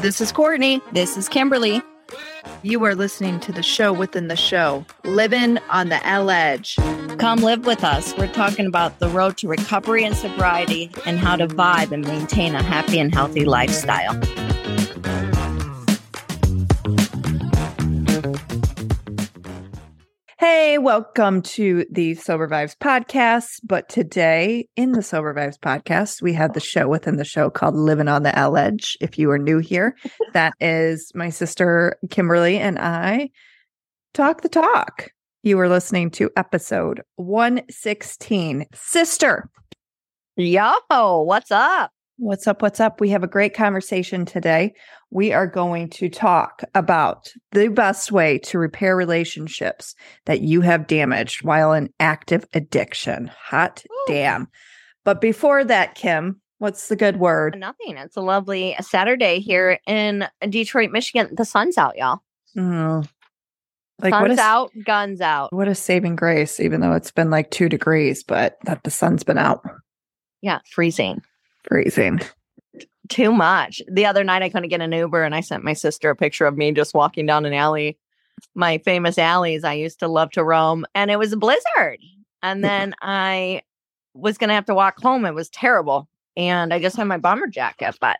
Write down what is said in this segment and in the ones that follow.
This is Courtney. This is Kimberly. You are listening to the show within the show, Living on the Elledge. Come live with us. We're talking about the road to recovery and sobriety and how to vibe and maintain a happy and healthy lifestyle. Hey, welcome to the Sober Vibes podcast. But today in the Sober Vibes podcast, we have the show within the show called Living on the Elledge. If you are new here, that is my sister Kimberly and I talk the talk. You are listening to episode 116. Sister, Yo, what's up? What's up? What's up? We have a great conversation today. We are going to talk about the best way to repair relationships that you have damaged while in active addiction. Hot Ooh. damn. But before that, Kim, what's the good word? Nothing. It's a lovely Saturday here in Detroit, Michigan. The sun's out, y'all. Mm. Like sun's is out, guns out. what a saving grace, even though it's been like two degrees, but that the sun's been out. Yeah, freezing. Freezing. Too much. The other night I couldn't get an Uber and I sent my sister a picture of me just walking down an alley, my famous alleys I used to love to roam, and it was a blizzard. And mm-hmm. then I was going to have to walk home. It was terrible. And I just had my bomber jacket, but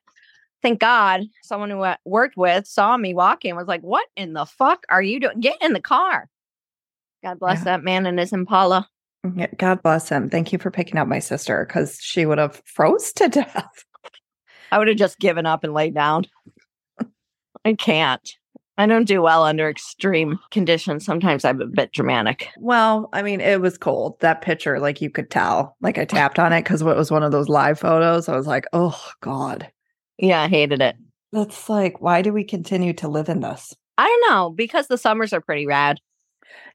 thank God someone who I worked with saw me walking was like, What in the fuck are you doing? Get in the car. God bless Yeah. that man and his Impala. Yeah, God bless him. Thank you for picking up my sister because she would have froze to death. I would have just given up and laid down. I can't. I don't do well under extreme conditions. Sometimes I'm a bit dramatic. Well, I mean, it was cold. That picture, like you could tell, like I tapped on it because it was one of those live photos. I was like, oh God. Yeah, I hated it. That's like, why do we continue to live in this? I don't know because the summers are pretty rad.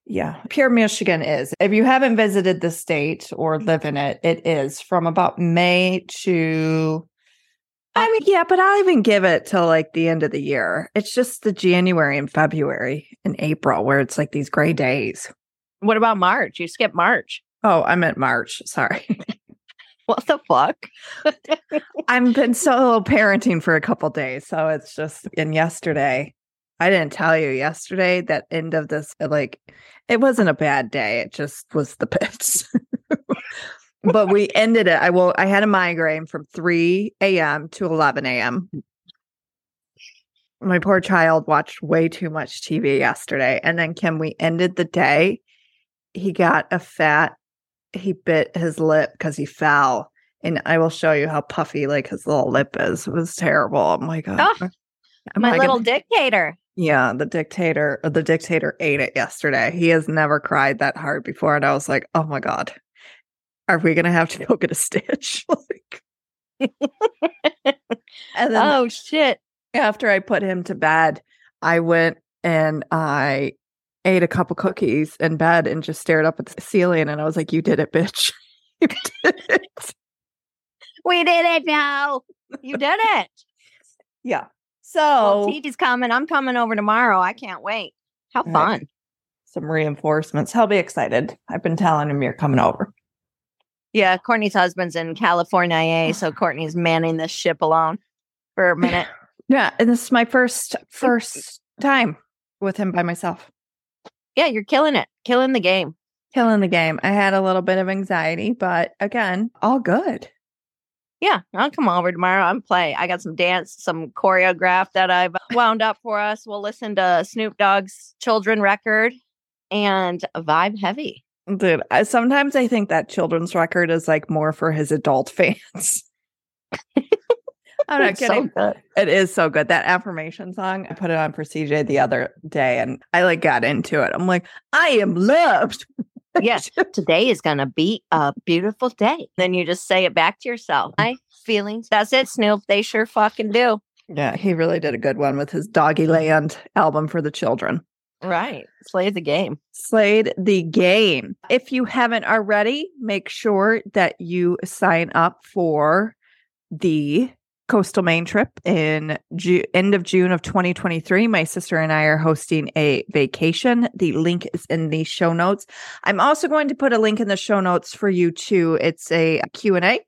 Yeah. Pure Michigan is. If you haven't visited the state or live in it, it is from about May to I mean, yeah, but I'll even give it till like the end of the year. It's just the January and February and April where it's like these gray days. What about March? You skip March. Oh, I meant March. Sorry. What the fuck? I've been solo parenting for a couple days. So it's just, and yesterday, I didn't tell you yesterday that end of this, uh, like, it wasn't a bad day. It just was the pits. but we ended it. I will, I had a migraine from 3 a.m. to 11 a.m. Mm. My poor child watched way too much TV yesterday. And then, Kim, we ended the day. He got a fat, he bit his lip because he fell and I will show you how puffy like his little lip is. It was terrible. I'm like, oh, Oh, My ah, I little gonna- dictator. Yeah, the dictator, uh, the dictator ate it yesterday. He has never cried that hard before, and I was like, oh my god, are we gonna have to go get a stitch? like, and then Oh shit. after I put him to bed, I went and I ate a couple cookies in bed and just stared up at the ceiling, and I was like, you did it, bitch. you did it. We did it now. You did it. Yeah. Well, So TT's coming. I'm coming over tomorrow. I can't wait. How Right. fun. some reinforcements. He'll be excited. I've been telling him you're coming over. Yeah, Courtney's husband's in California, so Courtney's manning this ship alone for a minute. Yeah, and this is my first mm. first time with him by myself. Yeah, you're killing it. Killing the game. Killing the game. I had a little bit of anxiety, but again, all good. Yeah, I'll come over tomorrow and play. I got some dance, some choreograph that I've uh, wound up for us. We'll listen to Snoop Dogg's children record and vibe heavy. Dude, I, sometimes I think that children's record is like more for his adult fans. I'm not It's so kidding. good. it is so good. That affirmation song, I put it on for CJ the other day and I like got into it. I'm like, I am loved. Yes, today is going to be a beautiful day. Then you just say it back to yourself. My feelings. That's it, Snoop. They sure fucking do. Yeah, he really did a good one with his Doggyland album for the children. Right. Slay the game. Slayed the game. If you haven't already, make sure that you sign up for the coastal Maine trip in Ju- end of June of 2023. My sister and I are hosting a vacation. The link is in the show notes. I'm also going to put a link in the show notes for you too. It's a Q&A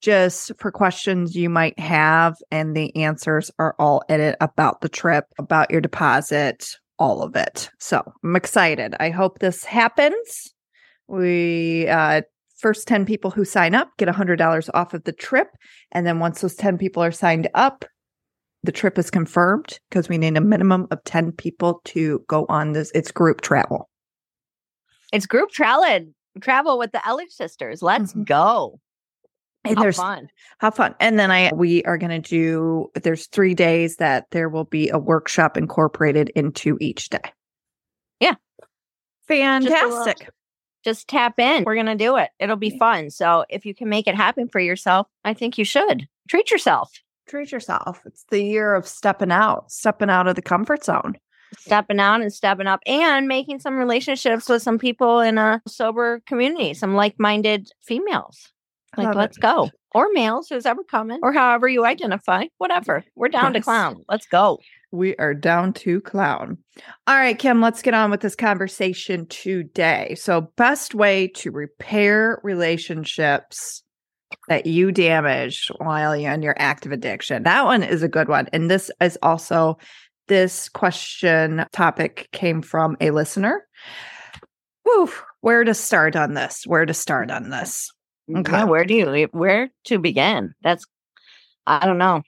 just for questions you might have. And the answers are all in it about the trip, about your deposit, all of it. So I'm excited. I hope this happens. We, uh, first 10 people who sign up get $100 off of the trip. And then once those 10 people are signed up, the trip is confirmed because we need a minimum of 10 people to go on this. It's group travel. It's group travel travel with the Elledge sisters. Let's mm-hmm. go. And have fun. Have fun. And then I we are going to do there's 3 days that there will be a workshop incorporated into each day. Yeah. Fantastic. Just, tap in. We're going to do it. It'll be fun. So if you can make it happen for yourself, I think you should. Treat yourself. Treat yourself. It's the year of stepping out, stepping out of the comfort zone stepping out and stepping up and making some relationships with some people in a sober community, some like minded females. Like, let's it. go. Or males, who's ever coming, or however you identify, whatever. We're down yes. to clown. Let's go. We are down to clown. All right, Kim, let's get on with this conversation today. So, best way to repair relationships that you damaged while you're in your active addiction. That one is a good one. And this is also this question topic came from a listener. Whew, where to start on this? Where to start on this? Okay. Yeah, where do you where to begin? That's I don't know.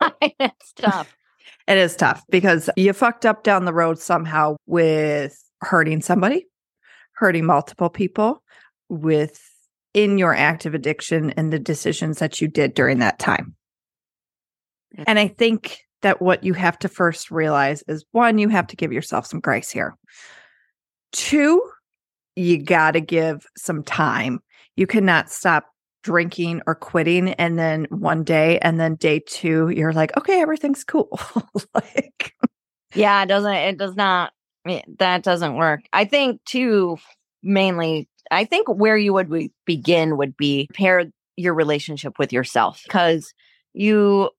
it's tough. It is tough because you fucked up down the road somehow with hurting somebody, hurting multiple people, with in your active addiction and the decisions that you did during that time. And I think that what you have to first realize is one, you have to give yourself some grace here. Two, you got to give some time. You cannot stop drinking or quitting and then one day and then day two you're like okay everything's cool like yeah it doesn't it does not eh, that doesn't work i think too mainly i think where you would begin would be pair your relationship with yourself because you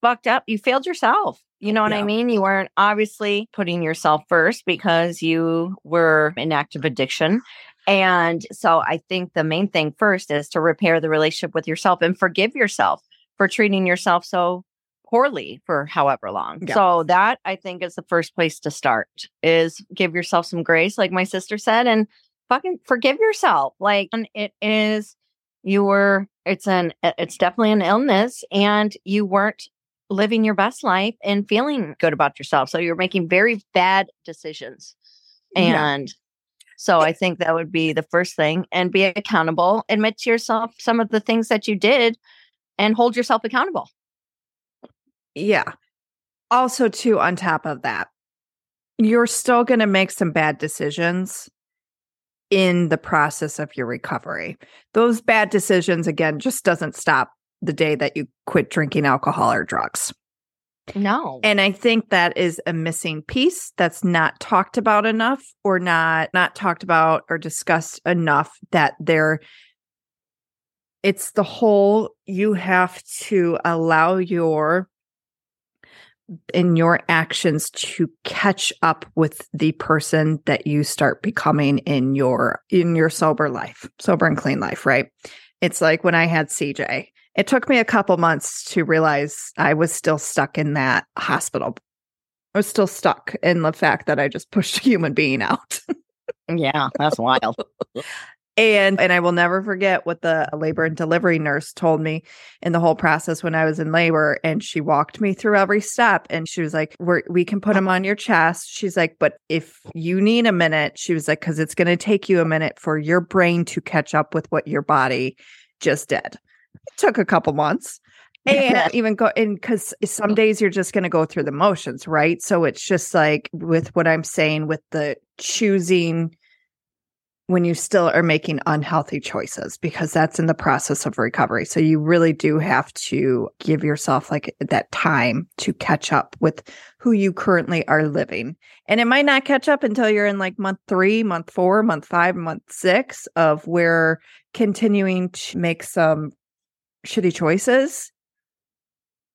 fucked up. You failed yourself. You know what yeah. I mean? You weren't obviously putting yourself first because you were in active addiction. And so I think the main thing first is to repair the relationship with yourself and forgive yourself for treating yourself so poorly for however long. Yeah. So that I think is the first place to start is give yourself some grace like my sister said and fucking forgive yourself. Like it is you were it's an it's definitely an illness and you weren't living your best life and feeling good about yourself. So you're making very bad decisions. And yeah. So I think that would be the first thing and be accountable, admit to yourself some of the things that you did and hold yourself accountable. Yeah. Also, too, on top of that, you're still going to make some bad decisions in the process of your recovery. Those bad decisions, again, just doesn't stop the day that you quit drinking alcohol or drugs. No. And I think that is a missing piece that's not talked about enough or not not talked about or discussed enough that there it's the whole you have to allow your in your actions to catch up with the person that you start becoming in your in your sober life sober and clean life right it's like when i had cj it took me a couple months to realize I was still stuck in that hospital. I was still stuck in the fact that I just pushed a human being out. yeah, that's wild. and and I will never forget what the labor and delivery nurse told me in the whole process when I was in labor and she walked me through every step and she was like we we can put uh-huh. him on your chest she's like but if you need a minute she was like cuz it's going to take you a minute for your brain to catch up with what your body just did it took a couple months and even go in because some oh. days you're just going to go through the motions right? So it's just like with what i'm saying with the choosing when you still are making unhealthy choices because that's in the process of recovery. So you really do have to give yourself like that time to catch up with who you currently are living. And it might not catch up until you're in like month three month four month five month six of where continuing to make some shitty choices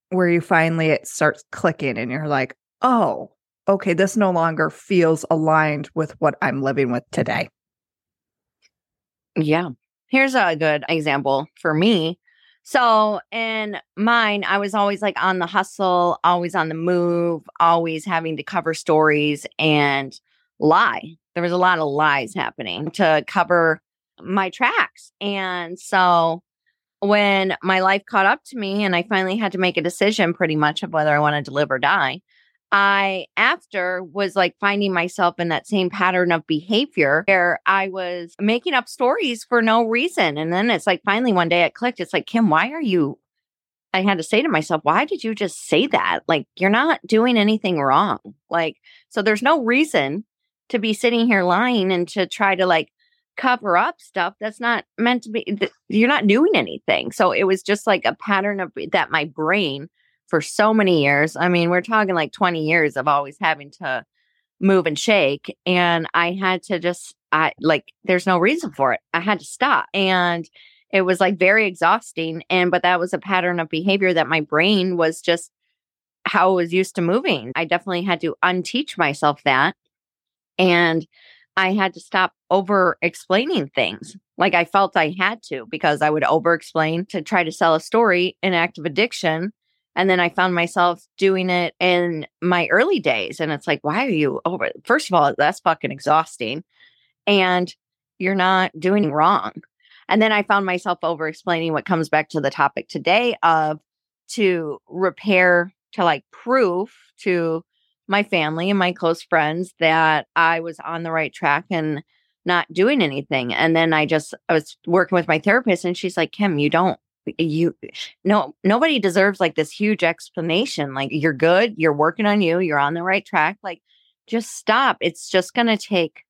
where you finally it starts clicking and you're like, oh, okay, this no longer feels aligned with what I'm living with today. Yeah. here's a good example for me. So in mine, I was always like on the hustle, always on the move, always having to cover stories and lie. There was a lot of lies happening to cover my tracks. And so when my life caught up to me and I finally had to make a decision pretty much of whether I wanted to live or die, I after was like finding myself in that same pattern of behavior where I was making up stories for no reason. And then it's like finally one day it clicked. It's like, Kim, why are you? I had to say to myself, why did you just say that? Like, you're not doing anything wrong. Like, so there's no reason to be sitting here lying and to try to like cover up stuff that's not meant to be you're not doing anything. So it was just like a pattern of that my brain for so many years i mean we're talking like 20 years of always having to move and shake and i had to just i like there's no reason for it. I had to stop and it was like very exhausting and but that was a pattern of behavior that my brain was just how I was used to moving. I definitely had to unteach myself that and I had to stop over explaining things like I felt I had to because I would over explain to try to sell a story in active addiction. And then I found myself doing it in my early days. And it's like, why are you over? First of all, that's fucking exhausting. And you're not doing wrong. And then I found myself over explaining what comes back to the topic today of to repair, to like proof to my family and my close friends that I was on the right track and not doing anything. And then I just I was working with my therapist and she's like, "Kim, you don't you no nobody deserves like this huge explanation. Like you're good, you're working on you, you're on the right track. Like just stop. It's just going to take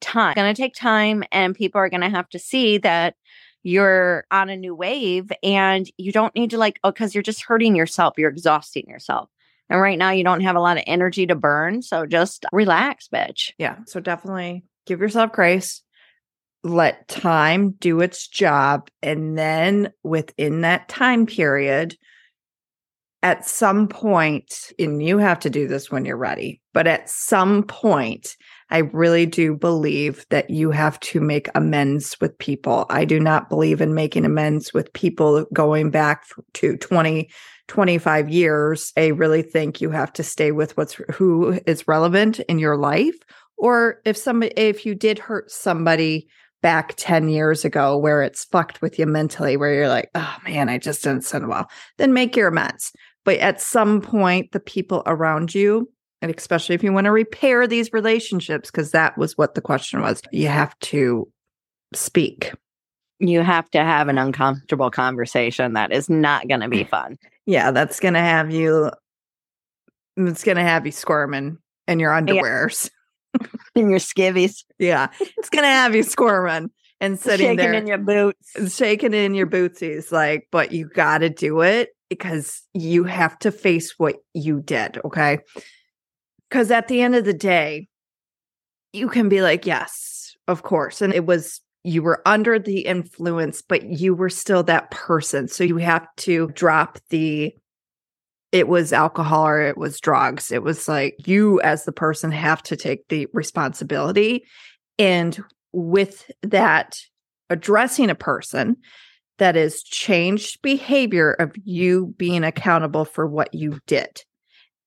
time. It's going to take time and people are going to have to see that you're on a new wave and you don't need to like oh cuz you're just hurting yourself, you're exhausting yourself. And right now, you don't have a lot of energy to burn. So just relax, bitch. Yeah. So definitely give yourself grace. Let time do its job. And then within that time period, at some point, and you have to do this when you're ready, but at some point, I really do believe that you have to make amends with people. I do not believe in making amends with people going back to 20, 25 years, I really think you have to stay with what's who is relevant in your life. Or if somebody, if you did hurt somebody back 10 years ago where it's fucked with you mentally, where you're like, oh man, I just didn't send well, then make your amends. But at some point, the people around you, and especially if you want to repair these relationships, because that was what the question was, you have to speak. You have to have an uncomfortable conversation that is not going to be mm. fun. Yeah, that's gonna have you. It's gonna have you squirming in your underwears, yeah. in your skivvies. Yeah, it's gonna have you squirming and sitting shaking there in your boots, shaking in your bootsies. Like, but you got to do it because you have to face what you did. Okay, because at the end of the day, you can be like, yes, of course, and it was you were under the influence, but you were still that person. So you have to drop the it was alcohol or it was drugs. It was like you, as the person, have to take the responsibility. And with that, addressing a person that is changed behavior of you being accountable for what you did.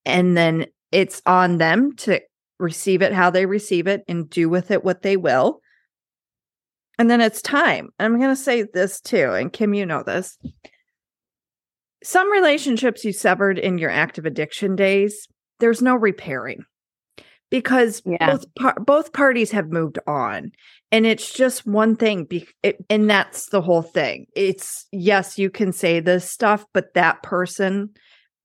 And then it's on them to receive it how they receive it and do with it what they will. And then it's time. I'm going to say this too. And Kim, you know this. Some relationships you severed in your active addiction days, there's no repairing because yeah. both par- both parties have moved on and it's just one thing be- it, and that's the whole thing it's yes you can say this stuff but that person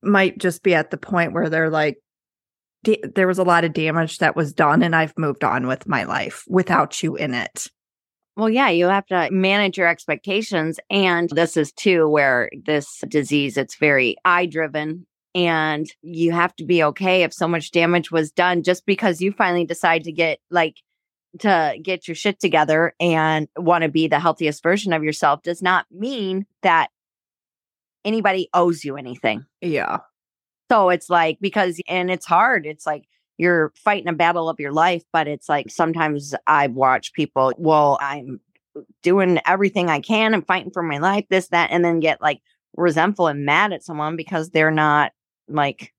might just be at the point where they're like there was a lot of damage that was done and i've moved on with my life without you in it well, yeah, you have to manage your expectations. And this is too where this disease, it's very eye driven. And you have to be okay if so much damage was done just because you finally decide to get like to get your shit together and want to be the healthiest version of yourself does not mean that anybody owes you anything. Yeah. So it's like, because, and it's hard. It's like, you're fighting a battle of your life, but it's like mm-hmm. sometimes I watch people, well, I'm doing everything I can and fighting for my life, this, that, and then get like resentful and mad at someone because they're not like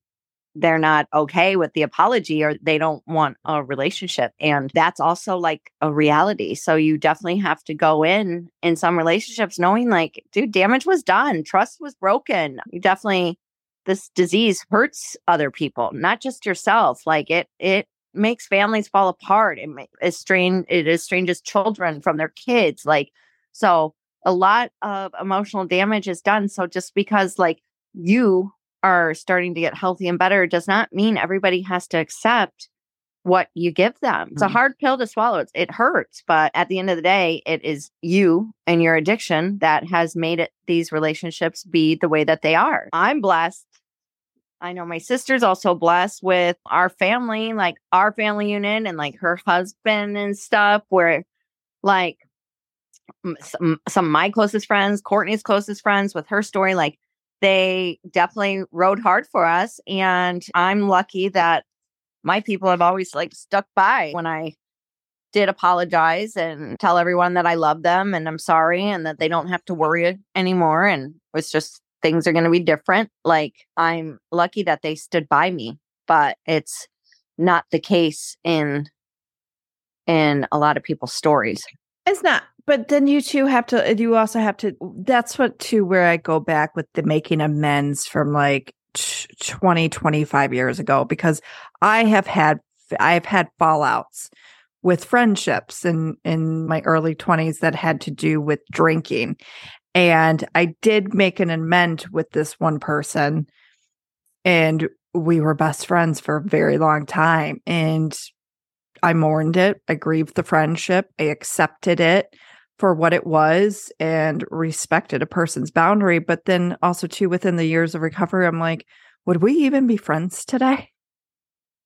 they're not okay with the apology or they don't want a relationship. And that's also like a reality. So you definitely have to go in in some relationships knowing like, dude, damage was done, trust was broken. You definitely, this disease hurts other people, not just yourself. Like it, it, makes families fall apart it estrange it estranges children from their kids like so a lot of emotional damage is done so just because like you are starting to get healthy and better does not mean everybody has to accept what you give them. It's a mm-hmm. hard pill to swallow. It's, it hurts, but at the end of the day, it is you and your addiction that has made it these relationships be the way that they are. I'm blessed. I know my sister's also blessed with our family, like our family unit and like her husband and stuff, where like some, some of my closest friends, Courtney's closest friends with her story, like they definitely rode hard for us. And I'm lucky that my people have always like stuck by when I did apologize and tell everyone that I love them and I'm sorry and that they don't have to worry anymore. And it's just things are going to be different. Like I'm lucky that they stood by me, but it's not the case in in a lot of people's stories. It's not but then you two have to you also have to that's what to where i go back with the making amends from like 20 25 years ago because i have had i've had fallouts with friendships in in my early 20s that had to do with drinking and i did make an amend with this one person and we were best friends for a very long time and I mourned it. I grieved the friendship. I accepted it for what it was and respected a person's boundary. But then also, too, within the years of recovery, I'm like, would we even be friends today?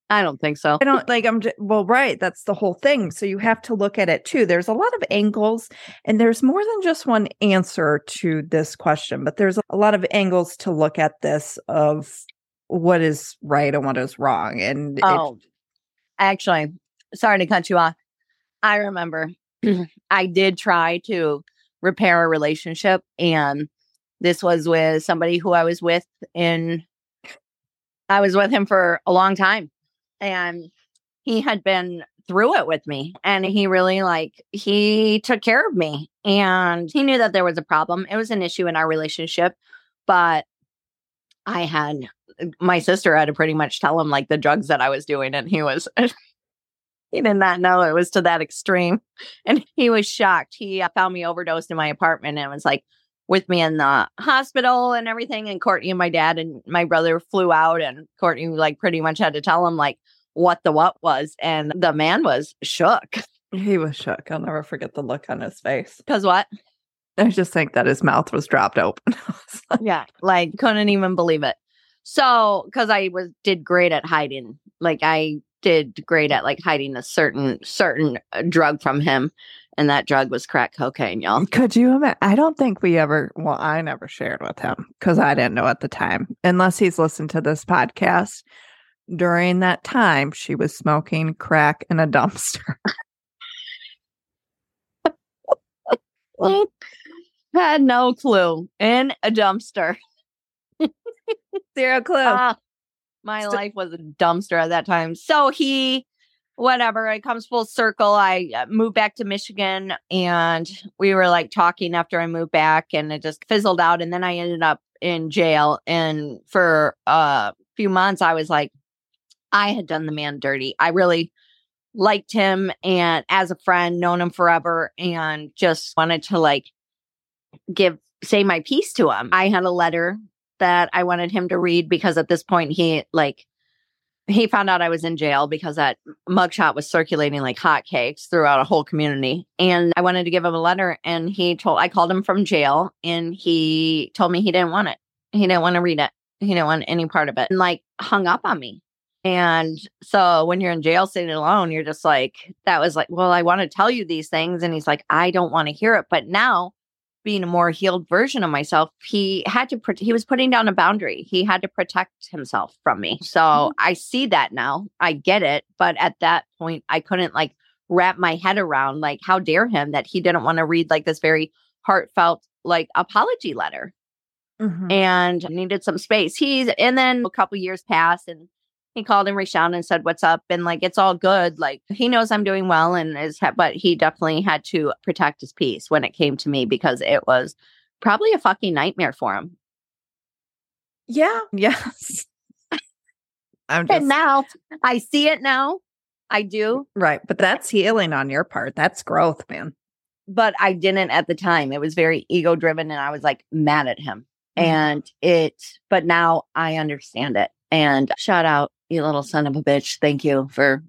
I don't think so. I don't like, I'm just, well, right. That's the whole thing. So you have to look at it too. There's a lot of angles, and there's more than just one answer to this question, but there's a lot of angles to look at this of what is right and what is wrong. And oh, it, actually, sorry to cut you off. I remember I did try to repair a relationship and this was with somebody who I was with in I was with him for a long time and he had been through it with me and he really like he took care of me and he knew that there was a problem it was an issue in our relationship but i had my sister had to pretty much tell him like the drugs that i was doing and he was he did not know it was to that extreme. And he was shocked. He uh, found me overdosed in my apartment and was like with me in the hospital and everything. And Courtney and my dad and my brother flew out, and Courtney like pretty much had to tell him like what the what was. And the man was shook. He was shook. I'll never forget the look on his face. Because what? I just think that his mouth was dropped open. yeah, like couldn't even believe it. So, because I was did great at hiding, like I did great at like hiding a certain certain uh, drug from him and that drug was crack cocaine y'all. Could you imagine i don't think we ever well i never shared with him because i didn't know at the time unless he's listened to this podcast. During that time she was smoking crack in a dumpster. Had no clue. In a dumpster. Zero clue. Uh, my life was a dumpster at that time. So he, whatever, it comes full circle. I uh, moved back to Michigan and we were like talking after I moved back and it just fizzled out. And then I ended up in jail. And for a few months, I was like, I had done the man dirty. I really liked him and as a friend, known him forever, and just wanted to like give say my piece to him. I had a letter that I wanted him to read because at this point he like he found out I was in jail because that mugshot was circulating like hotcakes throughout a whole community. And I wanted to give him a letter and he told I called him from jail and he told me he didn't want it. He didn't want to read it. He didn't want any part of it. And like hung up on me. And so when you're in jail sitting alone, you're just like, that was like, well, I want to tell you these things. And he's like, I don't want to hear it. But now being a more healed version of myself, he had to, he was putting down a boundary. He had to protect himself from me. So mm-hmm. I see that now. I get it. But at that point, I couldn't like wrap my head around. Like, how dare him that he didn't want to read like this very heartfelt like apology letter Mhm. and needed some space. He's and then a couple years passed and he called and reached out and said what's up and like it's all good. Like he knows I'm doing well and is but he definitely had to protect his peace when it came to me because it was probably a fucking nightmare for him. Yeah. Yes. I'm just And now I see it now. I do, right, but that's healing on your part. That's growth, man. but I didn't at the time. It was very ego driven and I was like mad at him. Mhm. And it, but now I understand it. And shout out, you little son of a bitch. Thank you for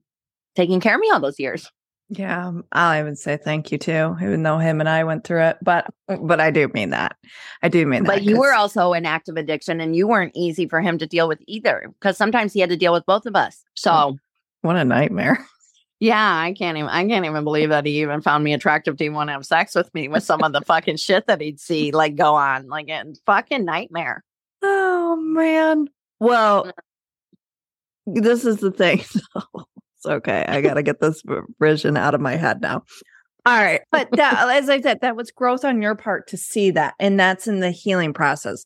taking care of me all those years. Yeah, um, I'll even say thank you too, even though him and I went through it. But but I do mean that. I do mean that. But you were also in active addiction and you weren't easy for him to deal with either because sometimes he had to deal with both of us. So what a nightmare. yeah, I can't even I can't even believe that he even found me attractive to even want to have sex with me with some of the fucking shit that he'd see like go on. Like a fucking nightmare. Oh man. Well, this is the thing. it's okay. I got to get this vision out of my head now. All right. But that, uh, as I said, that was growth on your part to see that. And that's in the healing process.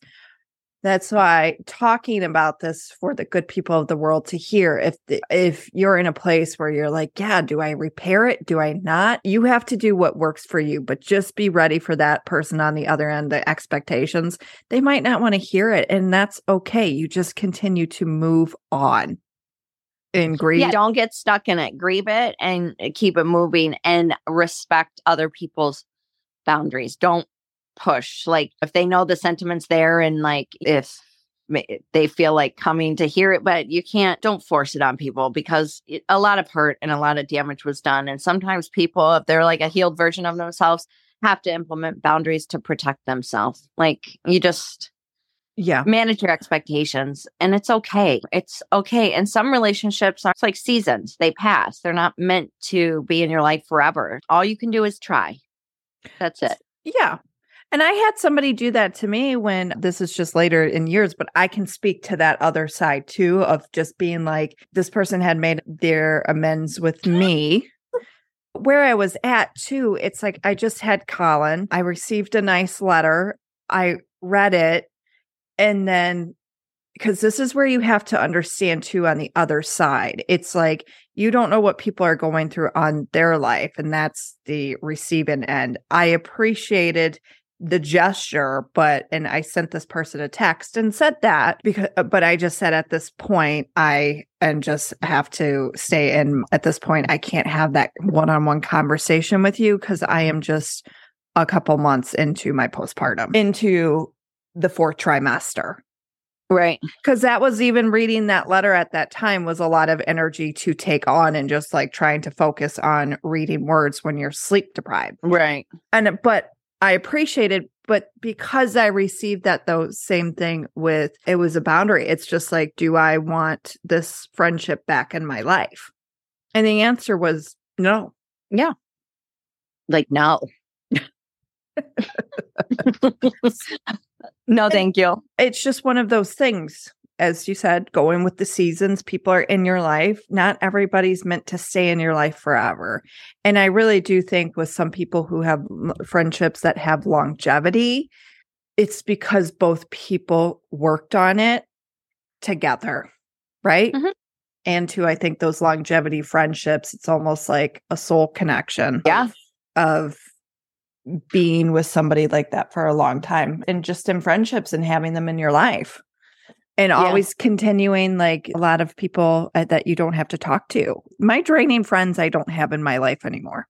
That's why talking about this for the good people of the world to hear if if you're in a place where you're like, yeah, do I repair it? Do I not? You have to do what works for you, but just be ready for that person on the other end, the expectations. They might not want to hear it and that's okay. You just continue to move on. And grieve. Yeah, don't get stuck in it. Grieve it and uh, keep it moving and respect other people's boundaries. Don't push. Like if they know the sentiments there and like if they feel like coming to hear it, but you can't, don't force it on people because it, a lot of hurt and a lot of damage was done. And sometimes people, if they're like a healed version of themselves, have to implement boundaries to protect themselves. Like you just, Yeah. manage your expectations and it's okay it's okay and some relationships are like seasons they pass they're not meant to be in your life forever all you can do is try that's it Yeah. And I had somebody do that to me when this is just later in years, but I can speak to that other side too of just being like, this person had made their amends with me. Where I was at too, it's like I just had Colin. I received a nice letter. I read it. And then, because this is where you have to understand too on the other side. It's like you don't know what people are going through on their life, and that's the receiving end. I appreciated the gesture but and i sent this person a text and said that because uh, but i just said at this point i and just have to stay in at this point i can't have that one-on-one conversation with you because i am just a couple months into my postpartum into the fourth trimester right because that was even reading that letter at that time was a lot of energy to take on and just like trying to focus on reading words when you're sleep deprived right and uh, but I appreciated, but because I received that though same thing with it was a boundary. It's just like, do I want this friendship back in my life? And the answer was no. Yeah. Like no no thank you It's just one of those things. As you said, going with the seasons, people are in your life. Not everybody's meant to stay in your life forever. And I really do think with some people who have friendships that have longevity, it's because both people worked on it together, right? Mhm. And to, I think, those longevity friendships, it's almost like a soul connection. Yeah. Of being with somebody like that for a long time and just in friendships and having them in your life and Yeah. always continuing like a lot of people uh, that you don't have to talk to. My draining friends I don't have in my life anymore.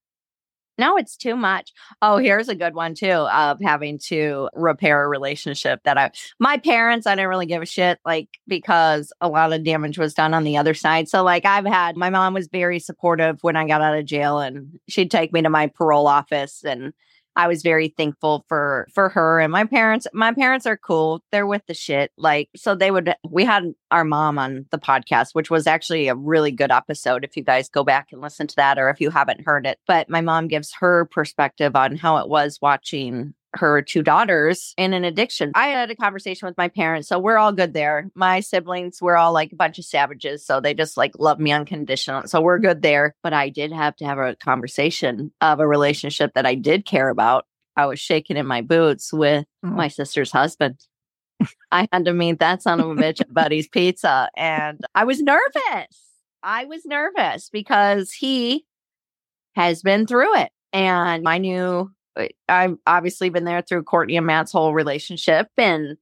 No, it's too much. Oh, here's a good one too of having to repair a relationship that I my parents, I didn't really give a shit, like because a lot of damage was done on the other side. So like I've had my mom was very supportive when I got out of jail and she'd take me to my parole office and I was very thankful for for her and my parents. My parents are cool. They're with the shit. Like so they would we had our mom on the podcast, which was actually a really good episode if you guys go back and listen to that or if you haven't heard it. But my mom gives her perspective on how it was watching her two daughters in an addiction. I had a conversation with my parents, so we're all good there. My siblings, we're all like a bunch of savages, so they just like love me unconditional. So we're good there. But I did have to have a conversation of a relationship that I did care about. I was shaking in my boots with Oh. my sister's husband. I had to meet that son of a bitch at Buddy's Pizza, and I was nervous. I was nervous because he has been through it. And I knew uh, I've obviously been there through Courtney and Matt's whole relationship. And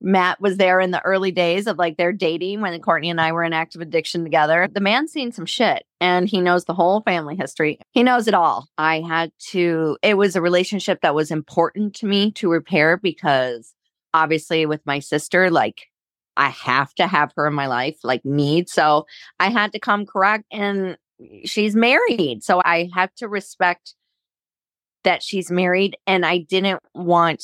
Matt was there in the early days of like their dating when Courtney and I were in active addiction together. The man's seen some shit and he knows the whole family history. He knows it all. I had to, it was a relationship that was important to me to repair because obviously with my sister, like I have to have her in my life, like need. So I had to come correct. And she's married. So I have to respect that she's married. And I didn't want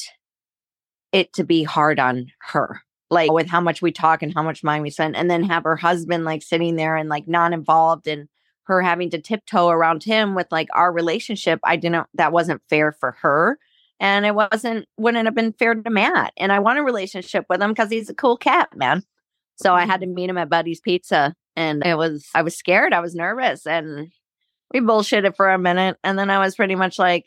it to be hard on her. Like with how much we talk and how much time we spend, and then have her husband like sitting there and like not involved and her having to tiptoe around him with like our relationship. I didn't, that wasn't fair for her. And it wasn't, wouldn't have been fair to Matt. And I want a relationship with him because he's a cool cat, man. So I had to mm-hmm. meet him at Buddy's Pizza and it was, I was scared. I was nervous and we bullshitted for a minute. And then I was pretty much like,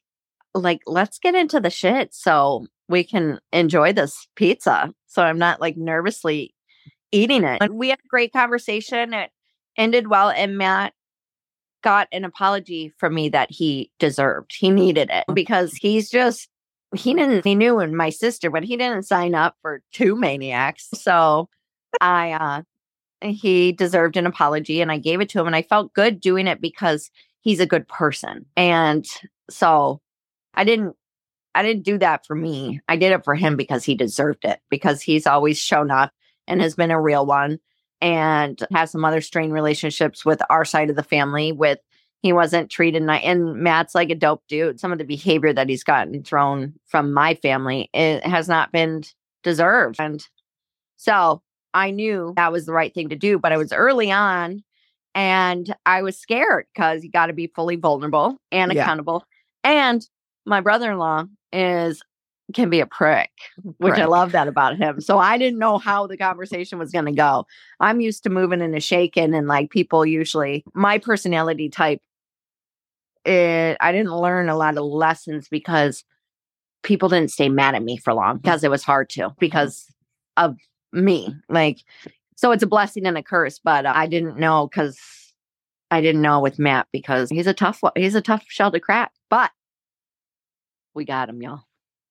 like, let's get into the shit so we can enjoy this pizza. So I'm not like nervously eating it. And we had a great conversation. It ended well. And Matt got an apology from me that he deserved. He needed it because he's just, he didn't, he knew in my sister, but he didn't sign up for two maniacs. So I, uh, he deserved an apology and I gave it to him and I felt good doing it because he's a good person. And so I didn't I didn't do that for me. I did it for him because he deserved it because he's always shown up and has been a real one and has some other strained relationships with our side of the family with he wasn't treated nice and Matt's like a dope dude. Some of the behavior that he's gotten thrown from my family it has not been deserved. And so I knew that was the right thing to do, but I was early on and I was scared because you got to be fully vulnerable and Yeah. accountable. And my brother in law is can be a prick, which I love that about him. So I didn't know how the conversation was going to go. I'm used to moving and a shaking, and like people usually, my personality type, it, I didn't learn a lot of lessons because people didn't stay mad at me for long mm. because it was hard to mm-hmm. because of me. Like, so it's a blessing and a curse, but I didn't know because I didn't know with Matt because he's a tough. He's a tough shell to crack, but we got him, y'all.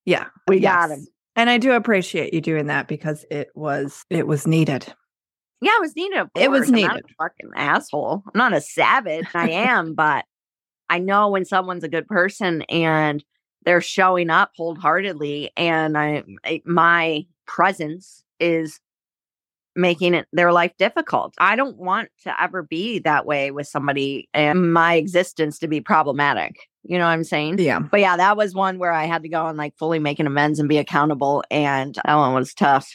Yeah. We got yes. him. And I do appreciate you doing that because it was it was needed. Yeah, it was needed. It was. I'm not needed. a fucking asshole. I'm not a savage. I am, but I know when someone's a good person and they're showing up wholeheartedly, and I, I my presence is making it their life difficult. I don't want to ever be that way with somebody and my existence to be problematic. You know what I'm saying? Yeah. But yeah, that was one where I had to go and like fully make an amends and be accountable. And that one was tough.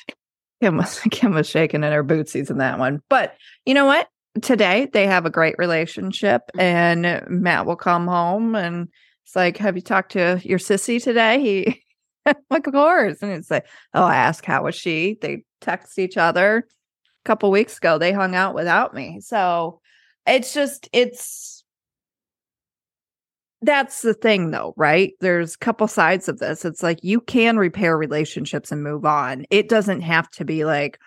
Kim was Kim was shaking in her bootsies in that one. But you know what? Today they have a great relationship mm-hmm. and Matt will come home and it's like, Have you talked to your sissy today? He like, of course. And it's like, Oh, I asked how was she? They text each other. A couple weeks ago, they hung out without me. So it's just it's that's the thing though, right? There's a couple sides of this. It's like you can repair relationships and move on. It doesn't have to be like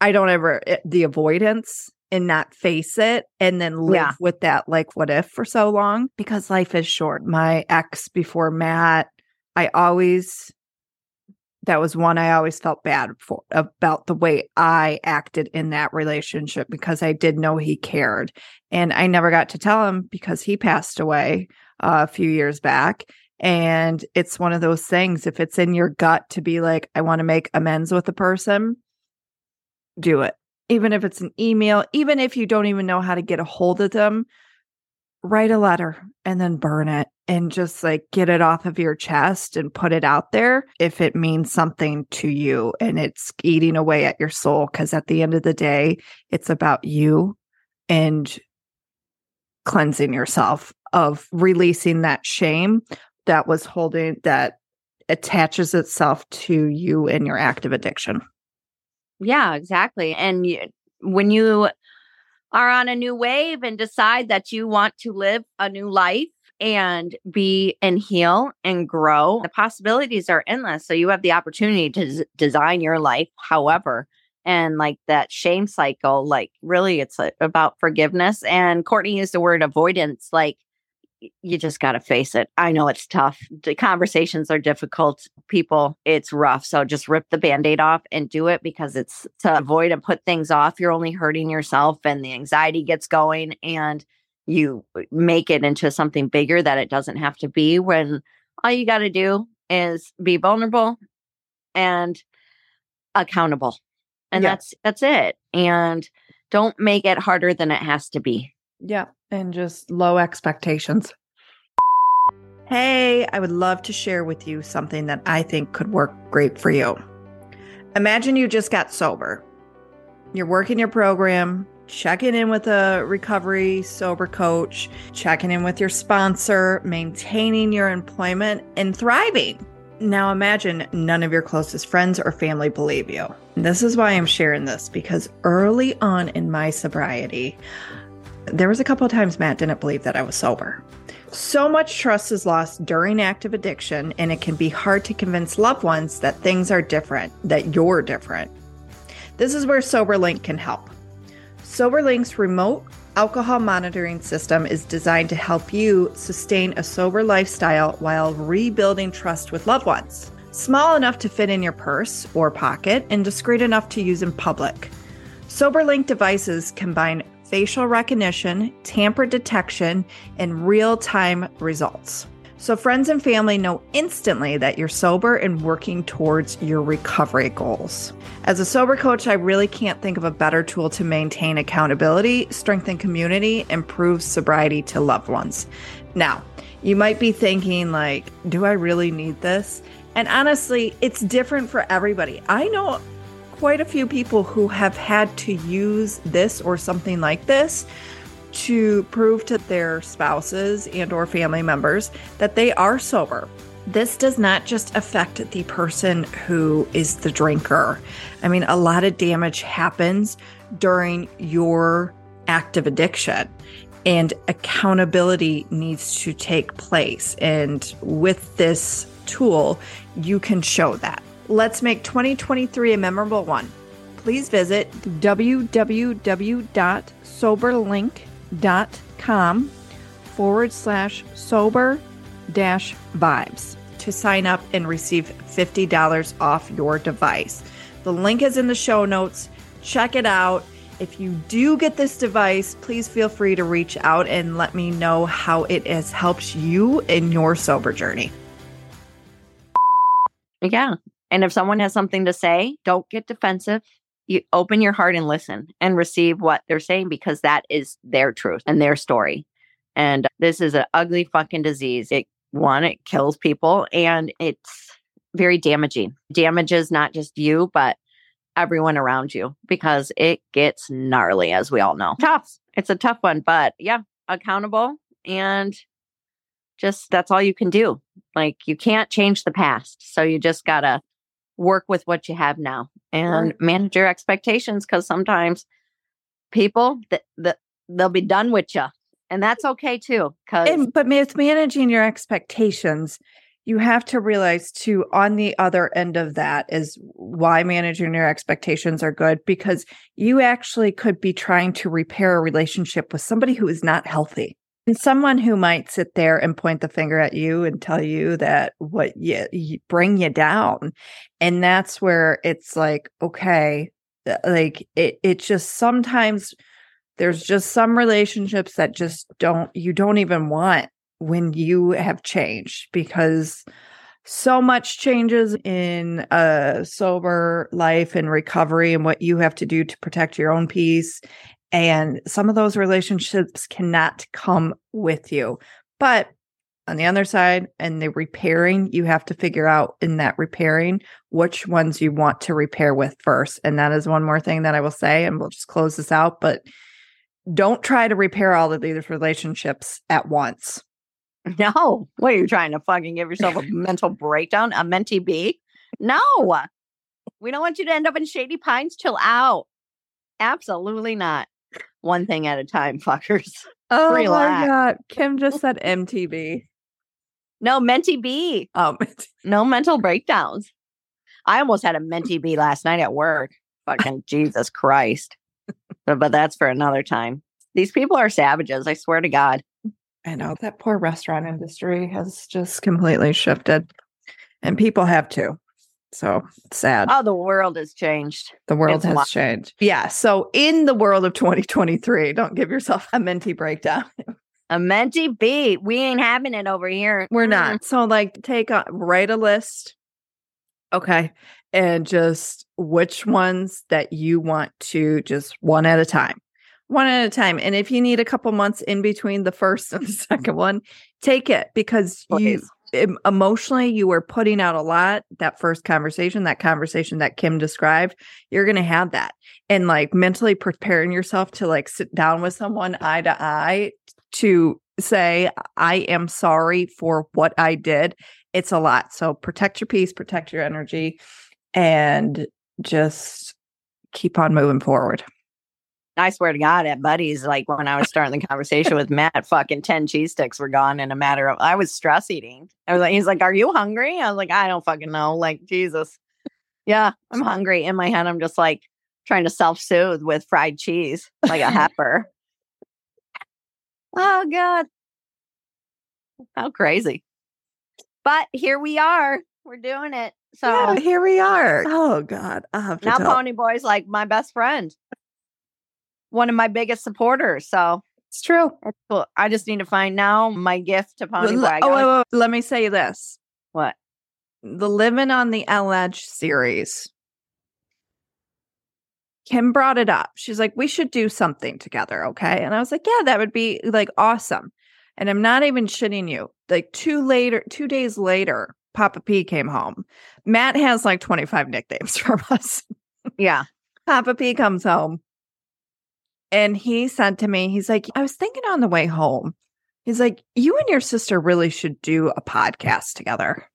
I don't ever it, the avoidance and not face it and then live Yeah. with that like what if for so long because life is short. My ex before Matt, I always that was one I always felt bad for about the way I acted in that relationship because I did know he cared. And I never got to tell him because he passed away uh, a few years back. And it's one of those things, if it's in your gut to be like, I want to make amends with the person, do it. Even if it's an email, even if you don't even know how to get a hold of them, write a letter and then burn it and just like get it off of your chest and put it out there if it means something to you and it's eating away at your soul. Cause at the end of the day, it's about you and cleansing yourself of releasing that shame that was holding that attaches itself to you and your active addiction. Yeah, exactly. And you, when you are on a new wave and decide that you want to live a new life and be and heal and grow, the possibilities are endless. So you have the opportunity to design your life however. And like that shame cycle, like really it's about forgiveness. And Courtney used the word avoidance. Like you just got to face it. I know it's tough. The conversations are difficult. People, it's rough. So just rip the band aid off and do it because it's to avoid and put things off. You're only hurting yourself and the anxiety gets going and you uh, make it into something bigger that it doesn't have to be when all you got to do is be vulnerable and accountable. And Yeah. that's that's it. And don't make it harder than it has to be. Yeah. And just low expectations. Hey, I would love to share with you something that I think could work great for you. Imagine you just got sober. You're working your program, checking in with a recovery sober coach, checking in with your sponsor, maintaining your employment, and thriving. Now imagine none of your closest friends or family believe you. This is why I'm sharing this because early on in my sobriety, there was a couple of times Matt didn't believe that I was sober. So much trust is lost during active addiction, and it can be hard to convince loved ones that things are different, that you're different. This is where SoberLink can help. SoberLink's remote alcohol monitoring system is designed to help you sustain a sober lifestyle while rebuilding trust with loved ones. Small enough to fit in your purse or pocket, and discreet enough to use in public. SoberLink devices combine facial recognition, tamper detection, and real time results. So friends and family know instantly that you're sober and working towards your recovery goals. As a sober coach, I really can't think of a better tool to maintain accountability, strengthen community, and prove sobriety to loved ones. Now, you might be thinking like, do I really need this? And honestly, it's different for everybody. I know quite a few people who have had to use this or something like this to prove to their spouses and or family members that they are sober. This does not just affect the person who is the drinker. I mean, a lot of damage happens during your active addiction and accountability needs to take place. And with this tool, you can show that. Let's make 2023 a memorable one. Please visit www.soberlink.com forward slash sober dash vibes to sign up and receive $50 off your device. The link is in the show notes. Check it out. If you do get this device, please feel free to reach out and let me know how it has helped you in your sober journey. Yeah. And if someone has something to say, don't get defensive. You open your heart and listen and receive what they're saying because that is their truth and their story. And this is an ugly fucking disease. It one, it kills people and it's very damaging. Damages not just you, but everyone around you because it gets gnarly, as we all know. Tough. It's a tough one, but yeah, accountable and just that's all you can do. Like you can't change the past. So you just got to work with what you have now and Right. manage your expectations because sometimes people that that they'll be done with you and that's okay too because but with managing your expectations, you have to realize too, on the other end of that is why managing your expectations are good because you actually could be trying to repair a relationship with somebody who is not healthy. And someone who might sit there and point the finger at you and tell you that what you, you bring you down. And that's where it's like, okay, uh, like it, it just sometimes there's just some relationships that just don't, you don't even want when you have changed because so much changes in a sober life and recovery and what you have to do to protect your own peace. And some of those relationships cannot come with you. But on the other side, and the repairing, you have to figure out in that repairing which ones you want to repair with first. And that is one more thing that I will say, and we'll just close this out. But don't try to repair all of these relationships at once No. What are you trying to fucking give yourself a mental breakdown? A mentee B? No. We don't want you to end up in Shady Pines. Chill out. Absolutely not. One thing at a time, fuckers. Oh Relax. my god. Kim just said MTV. No, mentee B. Um No mental breakdowns. I almost had a mentee B last night at work. Fucking Jesus Christ. But, but that's for another time. These people are savages. I swear to God. I know that poor restaurant industry has just completely shifted. And people have too. So sad. Oh, the world has changed. the world it's has wild. changed. Yeah. So in the world of 2023, don't give yourself a mentee breakdown. A mentee beat. We ain't having it over here. We're not. So like take a write a list. Okay. And just which ones that you want to just one at a time. One at a time. And if you need a couple months in between the first and the second one, take it because you Please. em- emotionally you were putting out a lot that first conversation that conversation that kim described you're going to have that. And like mentally preparing yourself to like sit down with someone eye to eye to say i am sorry for what i did. It's a lot. So protect your peace protect your energy and just keep on moving forward I swear to God, at Buddy's, like when I was starting the conversation with Matt, fucking 10 cheese sticks were gone in a matter of, I was stress eating. I was like, he's like, Are you hungry? I was like, I don't fucking know. Like, Jesus. Yeah, I'm hungry. In my head, I'm just like trying to self soothe with fried cheese, like a heifer. oh, God. How crazy. But here we are. We're doing it. So yeah, here we are oh god i have to now tell. Pony Boy's like my best friend, one of my biggest supporters. So it's true cool. I just need to find now my gift to Pony L- Boy. Oh, wait, wait, wait. let me say this What? the Living on the Elledge series. Kim brought it up. She's like, we should do something together. Okay. And I was like, yeah, that would be like awesome. And I'm not even shitting you. Like two later, two days later, Papa P came home. Matt has like 25 nicknames from us. Yeah. Papa P comes home and he said to me, he's like, I was thinking on the way home, he's like, you and your sister really should do a podcast together.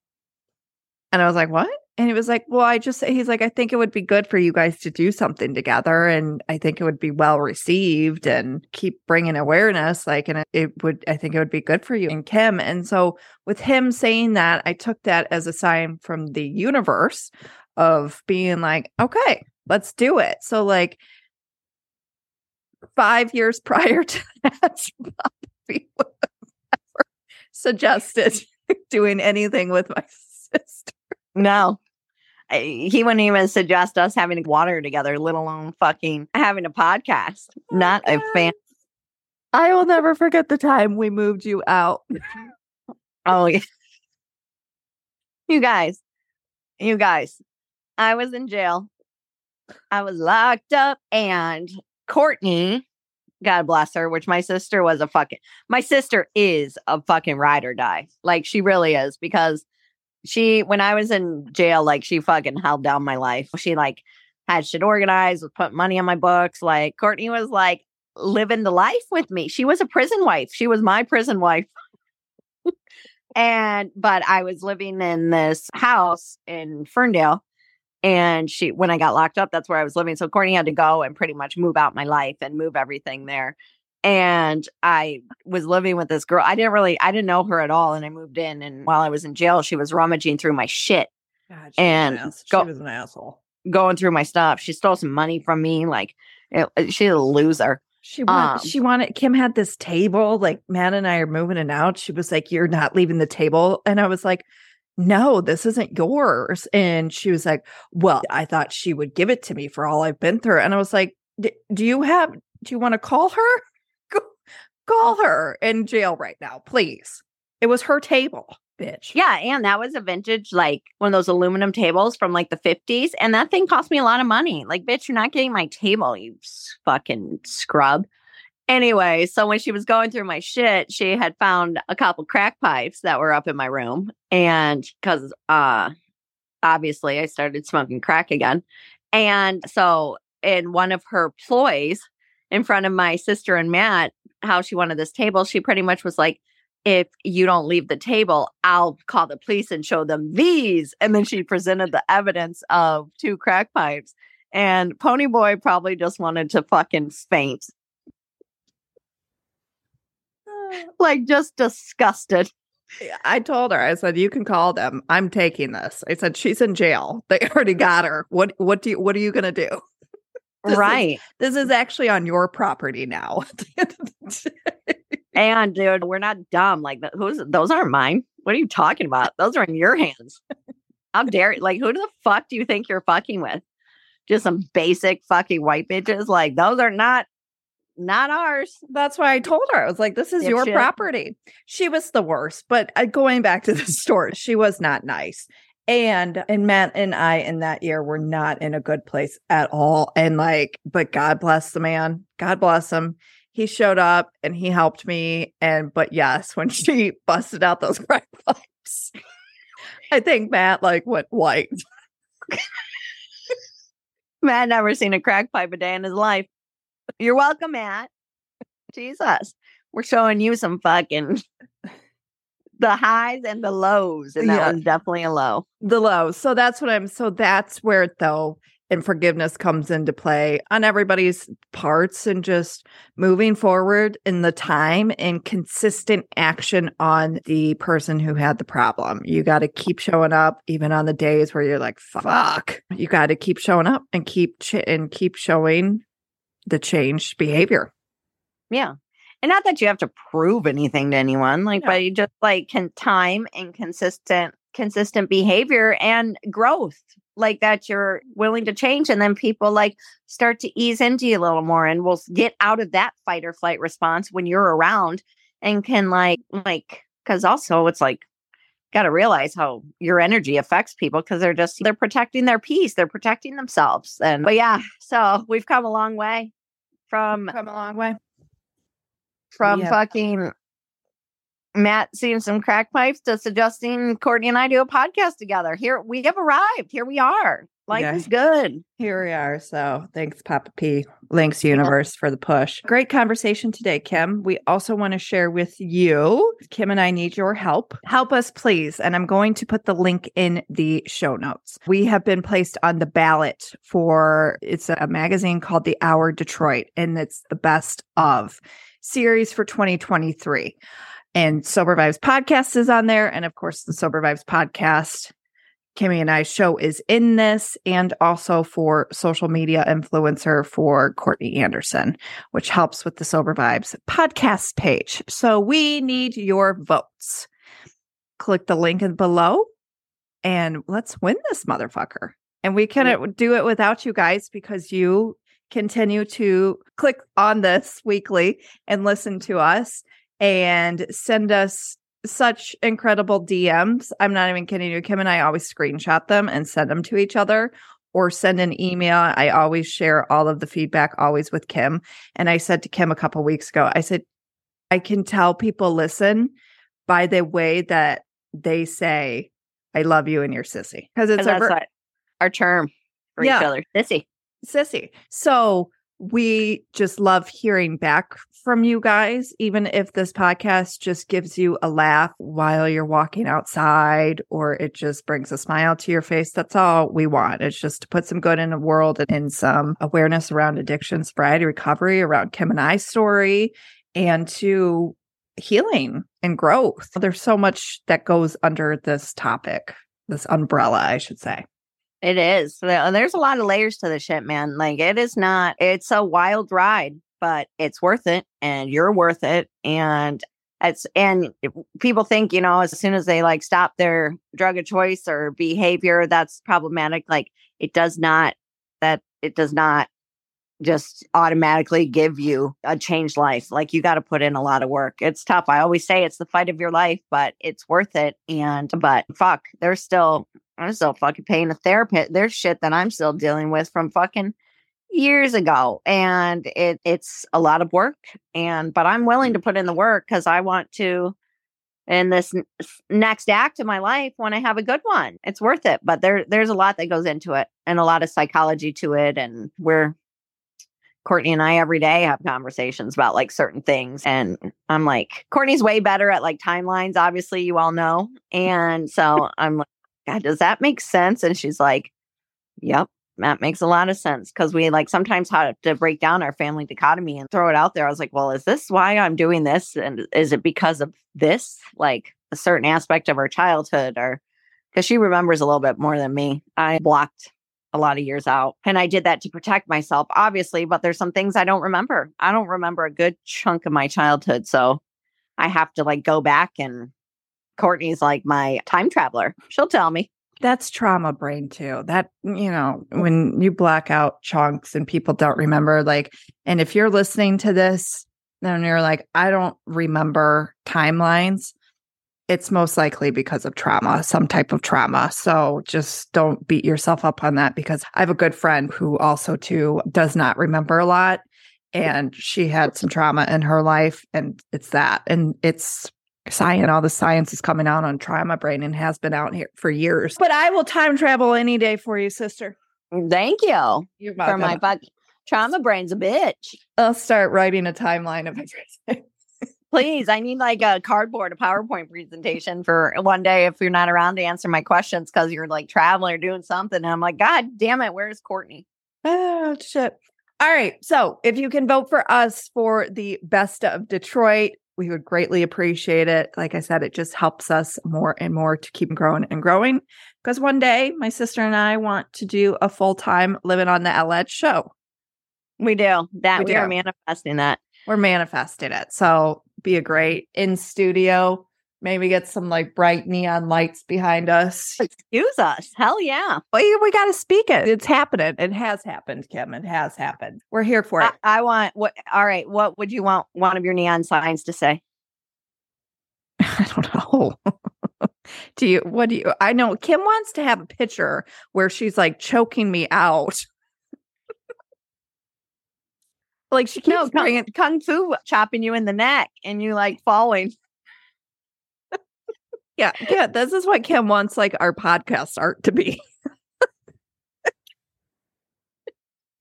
And I was like, what? And he was like, well, I just, he's like, I think it would be good for you guys to do something together. And I think it would be well received and keep bringing awareness. Like, and it, would, I think it would be good for you and Kim. And so with him saying that, I took that as a sign from the universe of being like, okay, let's do it. So, like, five years prior to that, Bobby would have never suggested doing anything with my sister. No. I- He wouldn't even suggest us having water together, let alone fucking having a podcast. Oh Not a fan. I will never forget the time we moved you out. Oh, yeah. you guys, you guys, I was in jail. I was locked up, and Courtney, God bless her, which my sister was a fucking, my sister is a fucking ride or die. Like she really is because she, when I was in jail, like she fucking held down my life. She like had shit organized, putting money on my books. Like Courtney was like living the life with me. She was a prison wife. She was my prison wife. and but I was living in this house in Ferndale. And she, when I got locked up, that's where I was living. So Courtney had to go and pretty much move out my life and move everything there. And I was living with this girl. I didn't really, I didn't know her at all. And I moved in. And while I was in jail, she was rummaging through my shit, God, And go- was an asshole. going through my stuff. She stole some money from me. Like, it, she's a loser. She wanted, Um, she wanted Kim had this table like Matt and I are moving it out. She was like, "You're not leaving the table," and I was like, "No, this isn't yours." And she was like, "Well, I thought she would give it to me for all I've been through." And I was like, "Do you have? Do you want to call her? Go, call her in jail right now, please." It was her table, bitch. Yeah. And that was a vintage, like one of those aluminum tables from like the 50s. And that thing cost me a lot of money. Like, bitch, you're not getting my table, you fucking scrub. Anyway, so when she was going through my shit, she had found a couple crack pipes that were up in my room. And because uh obviously I started smoking crack again. And so in one of her ploys in front of my sister and Matt, how she wanted this table, she pretty much was like, if you don't leave the table, I'll call the police and show them these. And then she presented the evidence of two crack pipes. And Ponyboy probably just wanted to fucking faint. like just disgusted. I told her, I said, you can call them. I'm taking this. I said, she's in jail. They already got her. What what do you what are you gonna do? This right. Is, this is actually on your property now. and dude, we're not dumb. Like who's those aren't mine. What are you talking about? Those are in your hands. How dare like who the fuck do you think you're fucking with? Just some basic fucking white bitches. Like those are not not ours. That's why I told her. I was like, this is your property. She was the worst. But uh, going back to the story, she was not nice. And and Matt and I in that year were not in a good place at all. And like, but God bless the man. God bless him. He showed up and he helped me. And but yes, when she busted out those crack pipes, I think Matt like went white. Matt never seen a crack pipe a day in his life. You're welcome, Matt. Jesus. We're showing you some fucking the highs and the lows. And that yeah. was definitely a low. The low. So that's what I'm so that's where though and forgiveness comes into play on everybody's parts and just moving forward in the time and consistent action on the person who had the problem. You got to keep showing up even on the days where you're like fuck. You got to keep showing up and keep ch- and keep showing the changed behavior. Yeah. And not that you have to prove anything to anyone, like, but you just like can time and consistent, consistent behavior and growth, like that you're willing to change. And then people like start to ease into you a little more and will get out of that fight or flight response when you're around and can like, like, cause also it's like, got to realize how your energy affects people because they're just they're protecting their peace they're protecting themselves and but yeah so we've come a long way from come a long way from fucking Matt seeing some crack pipes to suggesting Courtney and I do a podcast together. Here we have arrived. Here we are. Life yeah. is good. Here we are. So thanks, Papa P. Links Universe for the push. Great conversation today, Kim. We also want to share with you, Kim and I need your help. Help us, please. And I'm going to put the link in the show notes. We have been placed on the ballot for it's a magazine called The Hour Detroit, and it's the best of series for 2023. And Sober Vibes podcast is on there. And of course, the Sober Vibes podcast Kimmy and I show is in this and also for social media influencer for Courtney Anderson, which helps with the Sober Vibes podcast page. So we need your votes. Click the link below and let's win this motherfucker. And we can yeah. do it without you guys because you continue to click on this weekly and listen to us and send us such incredible DMs. I'm not even kidding you. Kim and I always screenshot them and send them to each other or send an email. I always share all of the feedback always with Kim. And I said to Kim a couple weeks ago, I said, I can tell people listen by the way that they say, I love you and you're sissy. Because it's our, our term for yeah. each other. Sissy. Sissy. So we just love hearing back from you guys, even if this podcast just gives you a laugh while you're walking outside or it just brings a smile to your face. That's all we want. It's just to put some good in the world and in some awareness around addiction, sobriety, recovery, around Kim and I's story, and to healing and growth. There's so much that goes under this topic, this umbrella, I should say. It is. There's a lot of layers to the shit, man. Like it is not, it's a wild ride, but it's worth it and you're worth it. And it's, and people think, you know, as soon as they like stop their drug of choice or behavior, that's problematic. Like it does not, that it does not just automatically give you a changed life. Like you got to put in a lot of work. It's tough. I always say it's the fight of your life, but it's worth it. And, but fuck, there's still I'm still fucking paying a therapist. There's shit that I'm still dealing with from fucking years ago. And it it's a lot of work. And but I'm willing to put in the work because I want to in this n- next act of my life when I have a good one. It's worth it. But there there's a lot that goes into it and a lot of psychology to it. And we're Courtney and I every day have conversations about like certain things. And I'm like, Courtney's way better at like timelines, obviously, you all know. And so I'm like, God, does that make sense? And she's like, Yep, that makes a lot of sense. Cause we like sometimes have to break down our family dichotomy and throw it out there. I was like, Well, is this why I'm doing this? And is it because of this? Like a certain aspect of our childhood or because she remembers a little bit more than me. I blocked a lot of years out. And I did that to protect myself, obviously, but there's some things I don't remember. I don't remember a good chunk of my childhood. So I have to like go back and Courtney's like my time traveler. She'll tell me. That's trauma brain too. That, mm, you know, when you black out chunks and people don't remember, like, and if you're listening to this, then you're like, I don't remember timelines it's most likely because of trauma, some type of trauma. So just don't beat yourself up on that because I have a good friend who also too does not remember a lot and she had some trauma in her life and it's that and it's science all the science is coming out on trauma brain and has been out here for years. But I will time travel any day for you, sister. Thank you. You're for my buck. Trauma brain's a bitch. I'll start writing a timeline of everything. Please, I need like a cardboard, a PowerPoint presentation for one day if you're not around to answer my questions because you're like traveling or doing something. And I'm like, God damn it, where's Courtney? Oh, shit. All right. So if you can vote for us for the best of Detroit, we would greatly appreciate it. Like I said, it just helps us more and more to keep growing and growing. Because one day, my sister and I want to do a full time living on the Elledge show. We do that. We, we do. are manifesting that. We're manifesting it. So be a great in studio. Maybe get some like bright neon lights behind us. Excuse us. Hell yeah. We, we got to speak it. It's happening. It has happened, Kim. It has happened. We're here for it. I, I want what? All right. What would you want one of your neon signs to say? I don't know. do you, what do you, I know Kim wants to have a picture where she's like choking me out like she keeps no, kung, kung fu chopping you in the neck and you like falling. yeah, yeah. This is what Kim wants like our podcast art to be.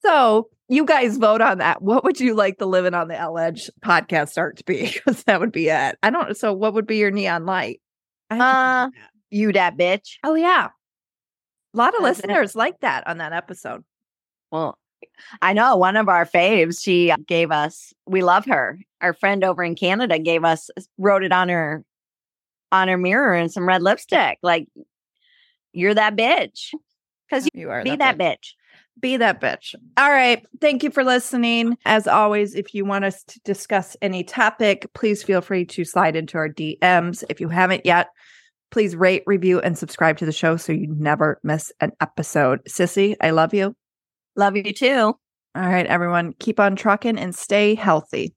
so you guys vote on that. What would you like the Living on the Elledge podcast art to be? Because that would be it. I don't. So what would be your neon light? Uh, you that bitch. Oh yeah, a lot of That's listeners it. like that on that episode. Well, I know one of our faves, she uh, gave us, we love her. Our friend over in Canada gave us, wrote it on her, on her mirror and some red lipstick. Like, you're that bitch. Cause you, you are be that, bitch. bitch. Be that bitch. All right. Thank you for listening. As always, if you want us to discuss any topic, please feel free to slide into our DMs. If you haven't yet, please rate, review, and subscribe to the show so you never miss an episode. Sissy, I love you. Love you too. All right, everyone. Keep on trucking and stay healthy.